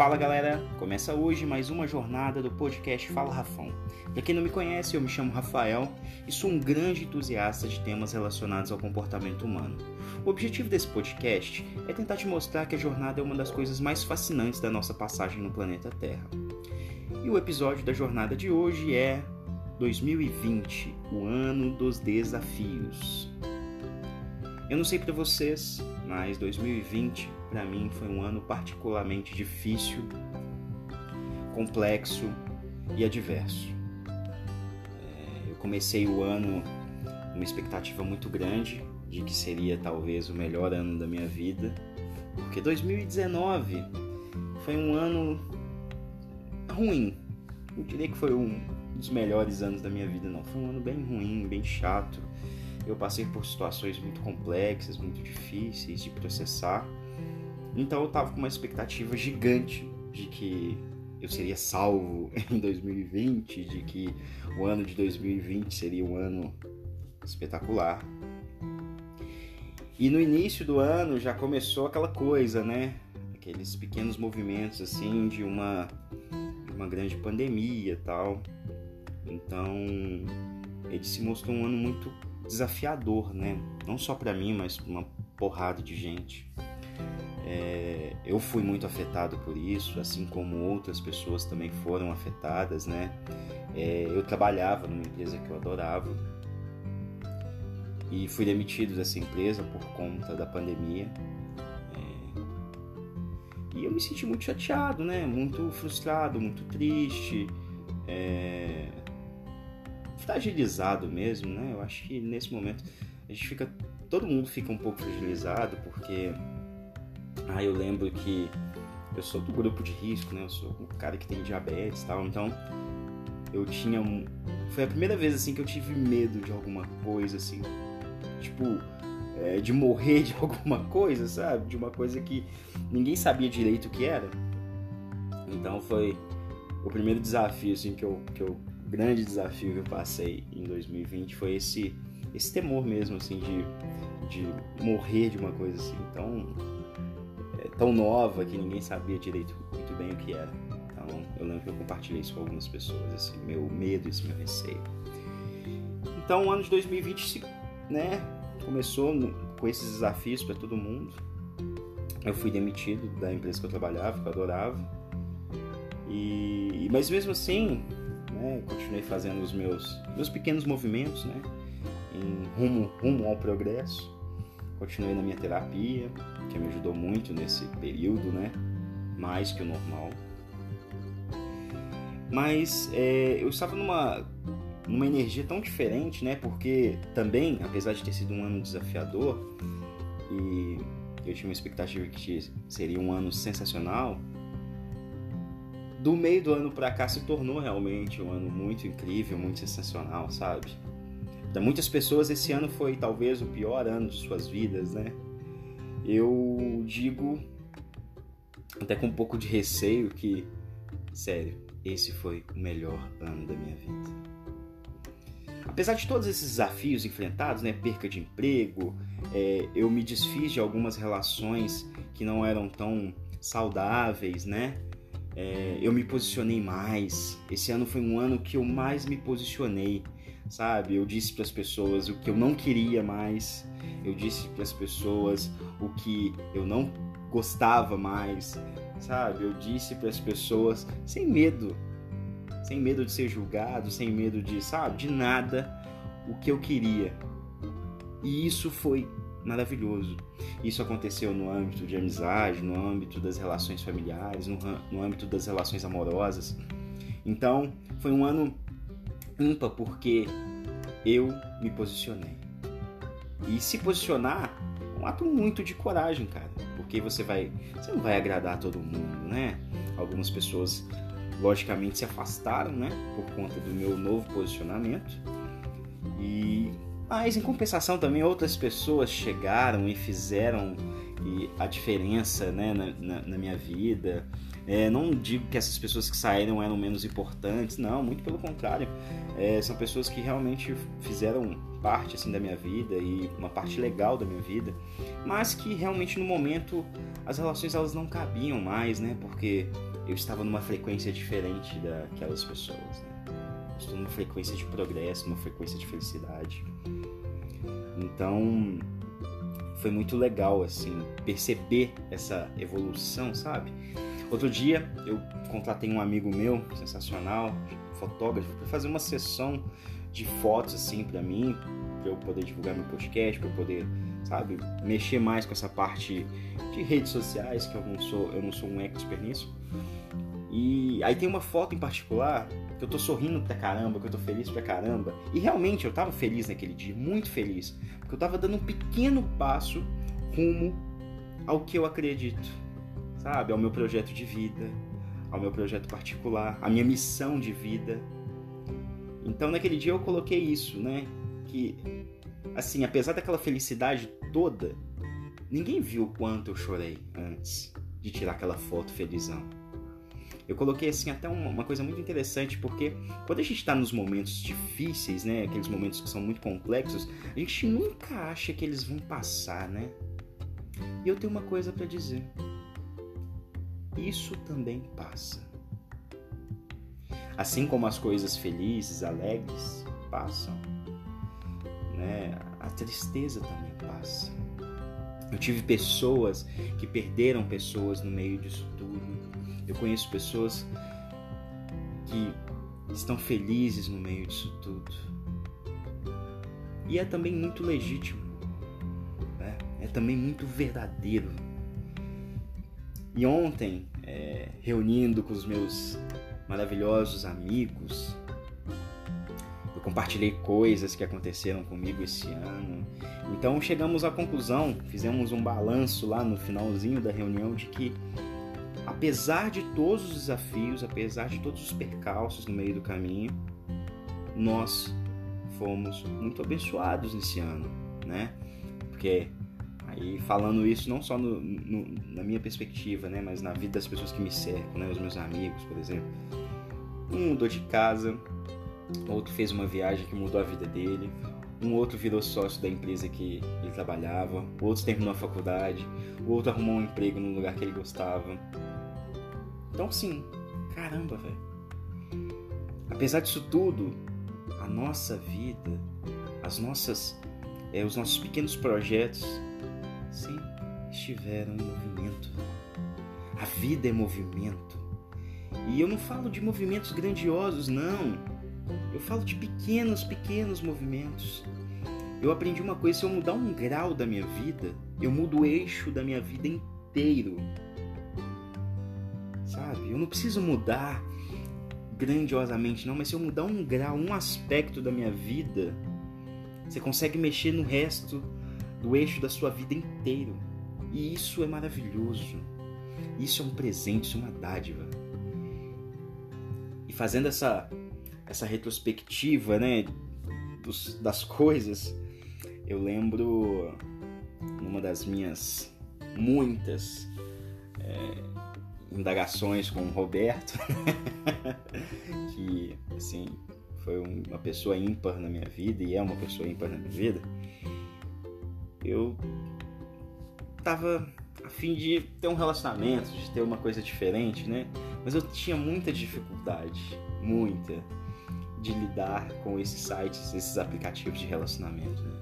Fala galera, começa hoje mais uma jornada do podcast Fala Rafão. Para quem não me conhece, eu me chamo Rafael e sou um grande entusiasta de temas relacionados ao comportamento humano. O objetivo desse podcast é tentar te mostrar que a jornada é uma das coisas mais fascinantes da nossa passagem no planeta Terra. E o episódio da jornada de hoje é 2020, o ano dos desafios. Eu não sei para vocês, mas 2020 para mim foi um ano particularmente difícil, complexo e adverso. É, eu comecei o ano com uma expectativa muito grande de que seria talvez o melhor ano da minha vida, porque 2019 foi um ano ruim. Não diria que foi um dos melhores anos da minha vida, não. Foi um ano bem ruim, bem chato. Eu passei por situações muito complexas, muito difíceis de processar então eu tava com uma expectativa gigante de que eu seria salvo em 2020, de que o ano de 2020 seria um ano espetacular. E no início do ano já começou aquela coisa, né? Aqueles pequenos movimentos assim de uma de uma grande pandemia, tal. Então, ele se mostrou um ano muito desafiador, né? Não só para mim, mas para uma porrada de gente. É, eu fui muito afetado por isso, assim como outras pessoas também foram afetadas, né? É, eu trabalhava numa empresa que eu adorava e fui demitido dessa empresa por conta da pandemia. É, e eu me senti muito chateado, né? Muito frustrado, muito triste, é, fragilizado mesmo, né? Eu acho que nesse momento a gente fica, todo mundo fica um pouco fragilizado porque ah, eu lembro que eu sou do grupo de risco, né? Eu sou um cara que tem diabetes e tal, então eu tinha um... Foi a primeira vez, assim, que eu tive medo de alguma coisa, assim, tipo, é, de morrer de alguma coisa, sabe? De uma coisa que ninguém sabia direito o que era. Então foi o primeiro desafio, assim, que eu... Que eu grande desafio que eu passei em 2020 foi esse, esse temor mesmo, assim, de, de morrer de uma coisa assim. Então, tão nova que ninguém sabia direito muito bem o que era. Então eu lembro que eu compartilhei isso com algumas pessoas, esse meu medo, esse meu receio. Então o ano de 2020 né, começou com esses desafios para todo mundo. Eu fui demitido da empresa que eu trabalhava, que eu adorava. E, mas mesmo assim, continuei fazendo os meus, meus pequenos movimentos, né, em rumo, rumo ao progresso continuei na minha terapia, que me ajudou muito nesse período, né? Mais que o normal. Mas é, eu estava numa, numa energia tão diferente, né? Porque também, apesar de ter sido um ano desafiador e eu tinha uma expectativa que seria um ano sensacional, do meio do ano para cá se tornou realmente um ano muito incrível, muito sensacional, sabe? Para muitas pessoas esse ano foi talvez o pior ano de suas vidas, né? Eu digo até com um pouco de receio que, sério, esse foi o melhor ano da minha vida. Apesar de todos esses desafios enfrentados, né, perca de emprego, é, eu me desfiz de algumas relações que não eram tão saudáveis, né? É, eu me posicionei mais. Esse ano foi um ano que eu mais me posicionei sabe? Eu disse para as pessoas o que eu não queria mais, eu disse para as pessoas o que eu não gostava mais, sabe? Eu disse para as pessoas sem medo, sem medo de ser julgado, sem medo de, sabe, de nada, o que eu queria. E isso foi maravilhoso. Isso aconteceu no âmbito de amizade, no âmbito das relações familiares, no, no âmbito das relações amorosas. Então, foi um ano ímpar porque eu me posicionei. E se posicionar é um ato muito de coragem, cara, porque você vai, você não vai agradar todo mundo, né? Algumas pessoas logicamente se afastaram, né, por conta do meu novo posicionamento. E mas em compensação também outras pessoas chegaram e fizeram a diferença, né, na, na, na minha vida. É, não digo que essas pessoas que saíram eram menos importantes, não, muito pelo contrário. É, são pessoas que realmente fizeram parte assim da minha vida e uma parte legal da minha vida, mas que realmente no momento as relações elas não cabiam mais, né? Porque eu estava numa frequência diferente daquelas pessoas, né? Estou numa frequência de progresso, numa frequência de felicidade. Então, foi muito legal assim perceber essa evolução, sabe? Outro dia eu contratei um amigo meu, sensacional, fotógrafo, para fazer uma sessão de fotos assim para mim, para eu poder divulgar meu podcast, para eu poder, sabe, mexer mais com essa parte de redes sociais, que eu não sou, eu não sou um expert nisso. E aí tem uma foto em particular que eu tô sorrindo pra caramba, que eu tô feliz pra caramba. E realmente eu tava feliz naquele dia, muito feliz, porque eu tava dando um pequeno passo rumo ao que eu acredito, sabe? Ao meu projeto de vida, ao meu projeto particular, à minha missão de vida. Então naquele dia eu coloquei isso, né? Que assim, apesar daquela felicidade toda, ninguém viu o quanto eu chorei antes de tirar aquela foto felizão. Eu coloquei assim até uma, coisa muito interessante, porque quando a gente está nos momentos difíceis, né, aqueles momentos que são muito complexos, a gente nunca acha que eles vão passar, né? E eu tenho uma coisa para dizer. Isso também passa. Assim como as coisas felizes, alegres passam, né? A tristeza também passa. Eu tive pessoas que perderam pessoas no meio disso tudo. Eu conheço pessoas que estão felizes no meio disso tudo. E é também muito legítimo, né? é também muito verdadeiro. E ontem, é, reunindo com os meus maravilhosos amigos, eu compartilhei coisas que aconteceram comigo esse ano. Então chegamos à conclusão, fizemos um balanço lá no finalzinho da reunião de que apesar de todos os desafios, apesar de todos os percalços no meio do caminho, nós fomos muito abençoados nesse ano, né? Porque aí falando isso não só no, no, na minha perspectiva, né, mas na vida das pessoas que me cercam, né, os meus amigos, por exemplo. Um mudou de casa, outro fez uma viagem que mudou a vida dele, um outro virou sócio da empresa que ele trabalhava, o outro terminou a faculdade, o outro arrumou um emprego no lugar que ele gostava. Então, sim, caramba, velho. Apesar disso tudo, a nossa vida, as nossas, é, os nossos pequenos projetos, sim, estiveram em movimento. A vida é movimento. E eu não falo de movimentos grandiosos, não. Eu falo de pequenos, pequenos movimentos. Eu aprendi uma coisa: se eu mudar um grau da minha vida, eu mudo o eixo da minha vida inteiro sabe? Eu não preciso mudar grandiosamente, não, mas se eu mudar um grau, um aspecto da minha vida, você consegue mexer no resto do eixo da sua vida inteiro. E isso é maravilhoso. Isso é um presente, isso é uma dádiva. E fazendo essa essa retrospectiva, né, dos, das coisas, eu lembro numa das minhas muitas é, indagações com o Roberto, que assim foi uma pessoa ímpar na minha vida e é uma pessoa ímpar na minha vida. Eu tava a fim de ter um relacionamento, de ter uma coisa diferente, né? Mas eu tinha muita dificuldade, muita, de lidar com esses sites, esses aplicativos de relacionamento. Né?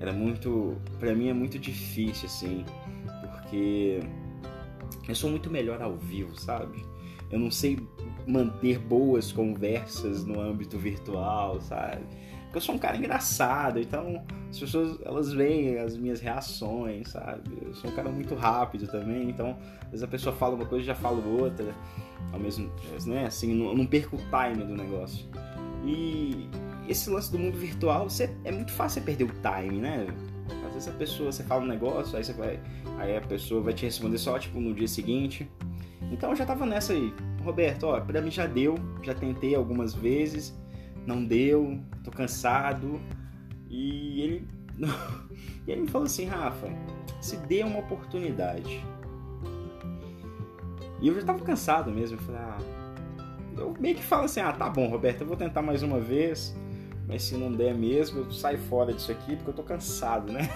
Era muito, para mim é muito difícil assim, porque eu sou muito melhor ao vivo, sabe? Eu não sei manter boas conversas no âmbito virtual, sabe? Porque eu sou um cara engraçado, então as pessoas elas veem as minhas reações, sabe? Eu sou um cara muito rápido também, então às vezes a pessoa fala uma coisa e já fala outra, ao mesmo, né? Assim, não, não perco o time do negócio. E esse lance do mundo virtual, você, é muito fácil perder o time, né? Às vezes a pessoa, você fala um negócio, aí você vai Aí a pessoa vai te responder só tipo no dia seguinte. Então eu já tava nessa aí. Roberto, ó, pra mim já deu, já tentei algumas vezes, não deu, tô cansado. E ele e ele me falou assim, Rafa, se dê uma oportunidade. E eu já tava cansado mesmo, eu falei, ah, eu meio que falo assim, ah, tá bom, Roberto, eu vou tentar mais uma vez, mas se não der mesmo, eu saio fora disso aqui porque eu tô cansado, né?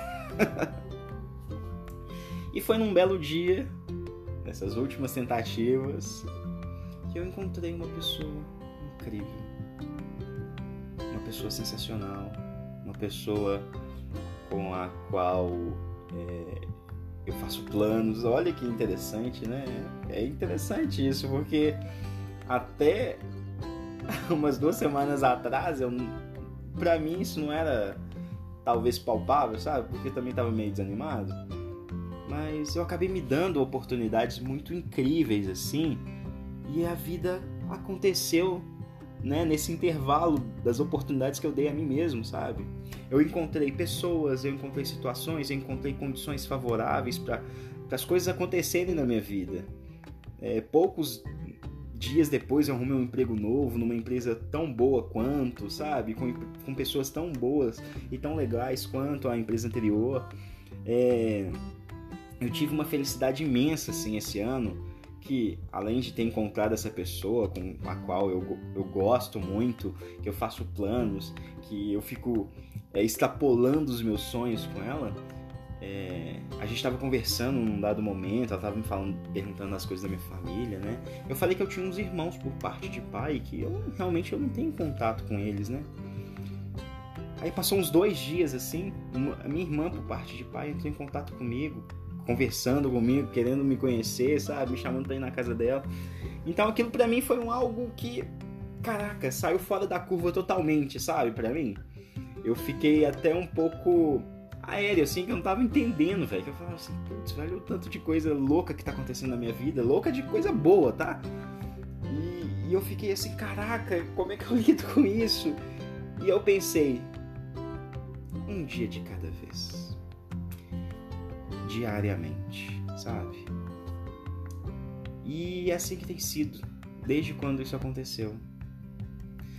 e foi num belo dia, nessas últimas tentativas, que eu encontrei uma pessoa incrível. Pessoa sensacional. Uma pessoa com a qual é, eu faço planos. Olha que interessante, né? É interessante isso, porque até umas duas semanas atrás, eu, pra mim isso não era talvez palpável, sabe? Porque também tava meio desanimado. Mas eu acabei me dando oportunidades muito incríveis assim, e a vida aconteceu né, nesse intervalo das oportunidades que eu dei a mim mesmo, sabe? Eu encontrei pessoas, eu encontrei situações, eu encontrei condições favoráveis para as coisas acontecerem na minha vida. É, poucos dias depois eu arrumei um emprego novo numa empresa tão boa quanto, sabe? Com, com pessoas tão boas e tão legais quanto a empresa anterior. É, eu tive uma felicidade imensa assim esse ano que além de ter encontrado essa pessoa com a qual eu, eu gosto muito, que eu faço planos, que eu fico é, extrapolando os meus sonhos com ela, é, a gente estava conversando num dado momento, ela estava me falando, perguntando as coisas da minha família, né? Eu falei que eu tinha uns irmãos por parte de pai que eu realmente eu não tenho contato com eles, né? Aí passou uns dois dias assim, a minha irmã por parte de pai entrou em contato comigo, conversando comigo, querendo me conhecer, sabe, me chamando para ir na casa dela. Então aquilo para mim foi um algo que, caraca, saiu fora da curva totalmente, sabe, para mim. Eu fiquei até um pouco aéreo, assim, que eu não tava entendendo, velho. Eu falava assim, putz, velho, o tanto de coisa louca que tá acontecendo na minha vida. Louca de coisa boa, tá? E, e eu fiquei assim, caraca, como é que eu lido com isso? E eu pensei, um dia de cada vez. Diariamente, sabe? E é assim que tem sido, desde quando isso aconteceu.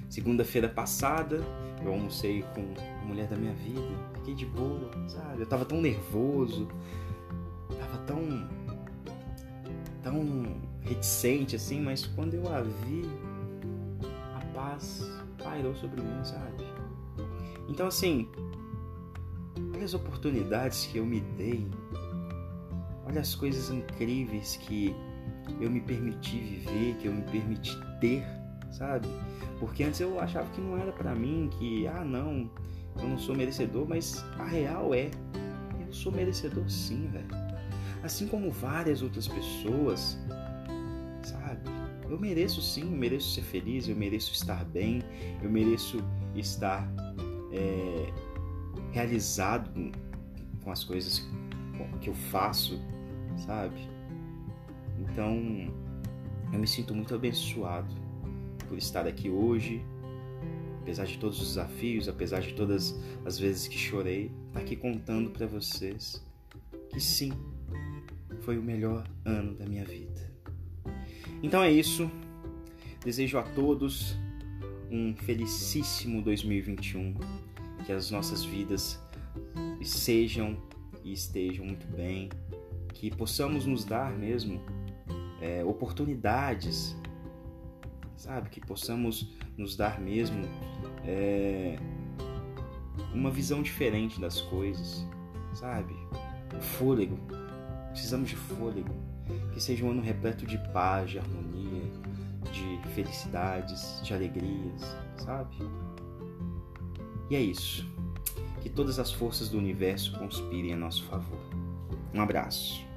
Segunda-feira passada, eu almocei com a mulher da minha vida, fiquei de boa, sabe? Eu tava tão nervoso, tava tão. tão reticente assim, mas quando eu a vi, a paz pairou sobre mim, sabe? Então, assim, olha as oportunidades que eu me dei, olha as coisas incríveis que eu me permiti viver, que eu me permiti ter, sabe? Porque antes eu achava que não era para mim, que ah não, eu não sou merecedor, mas a real é, eu sou merecedor sim, velho. Assim como várias outras pessoas, sabe? Eu mereço sim, eu mereço ser feliz, eu mereço estar bem, eu mereço estar é, realizado com as coisas que eu faço, sabe? Então, eu me sinto muito abençoado por estar aqui hoje, apesar de todos os desafios, apesar de todas as vezes que chorei, tá aqui contando para vocês que sim, foi o melhor ano da minha vida. Então é isso. Desejo a todos um felicíssimo 2021, que as nossas vidas sejam e estejam muito bem, que possamos nos dar mesmo é, oportunidades sabe? Que possamos nos dar mesmo é, uma visão diferente das coisas, sabe? Fôlego. Precisamos de fôlego. Que seja um ano repleto de paz, de harmonia, de felicidades, de alegrias, sabe? E é isso. Que todas as forças do universo conspirem a nosso favor. Um abraço.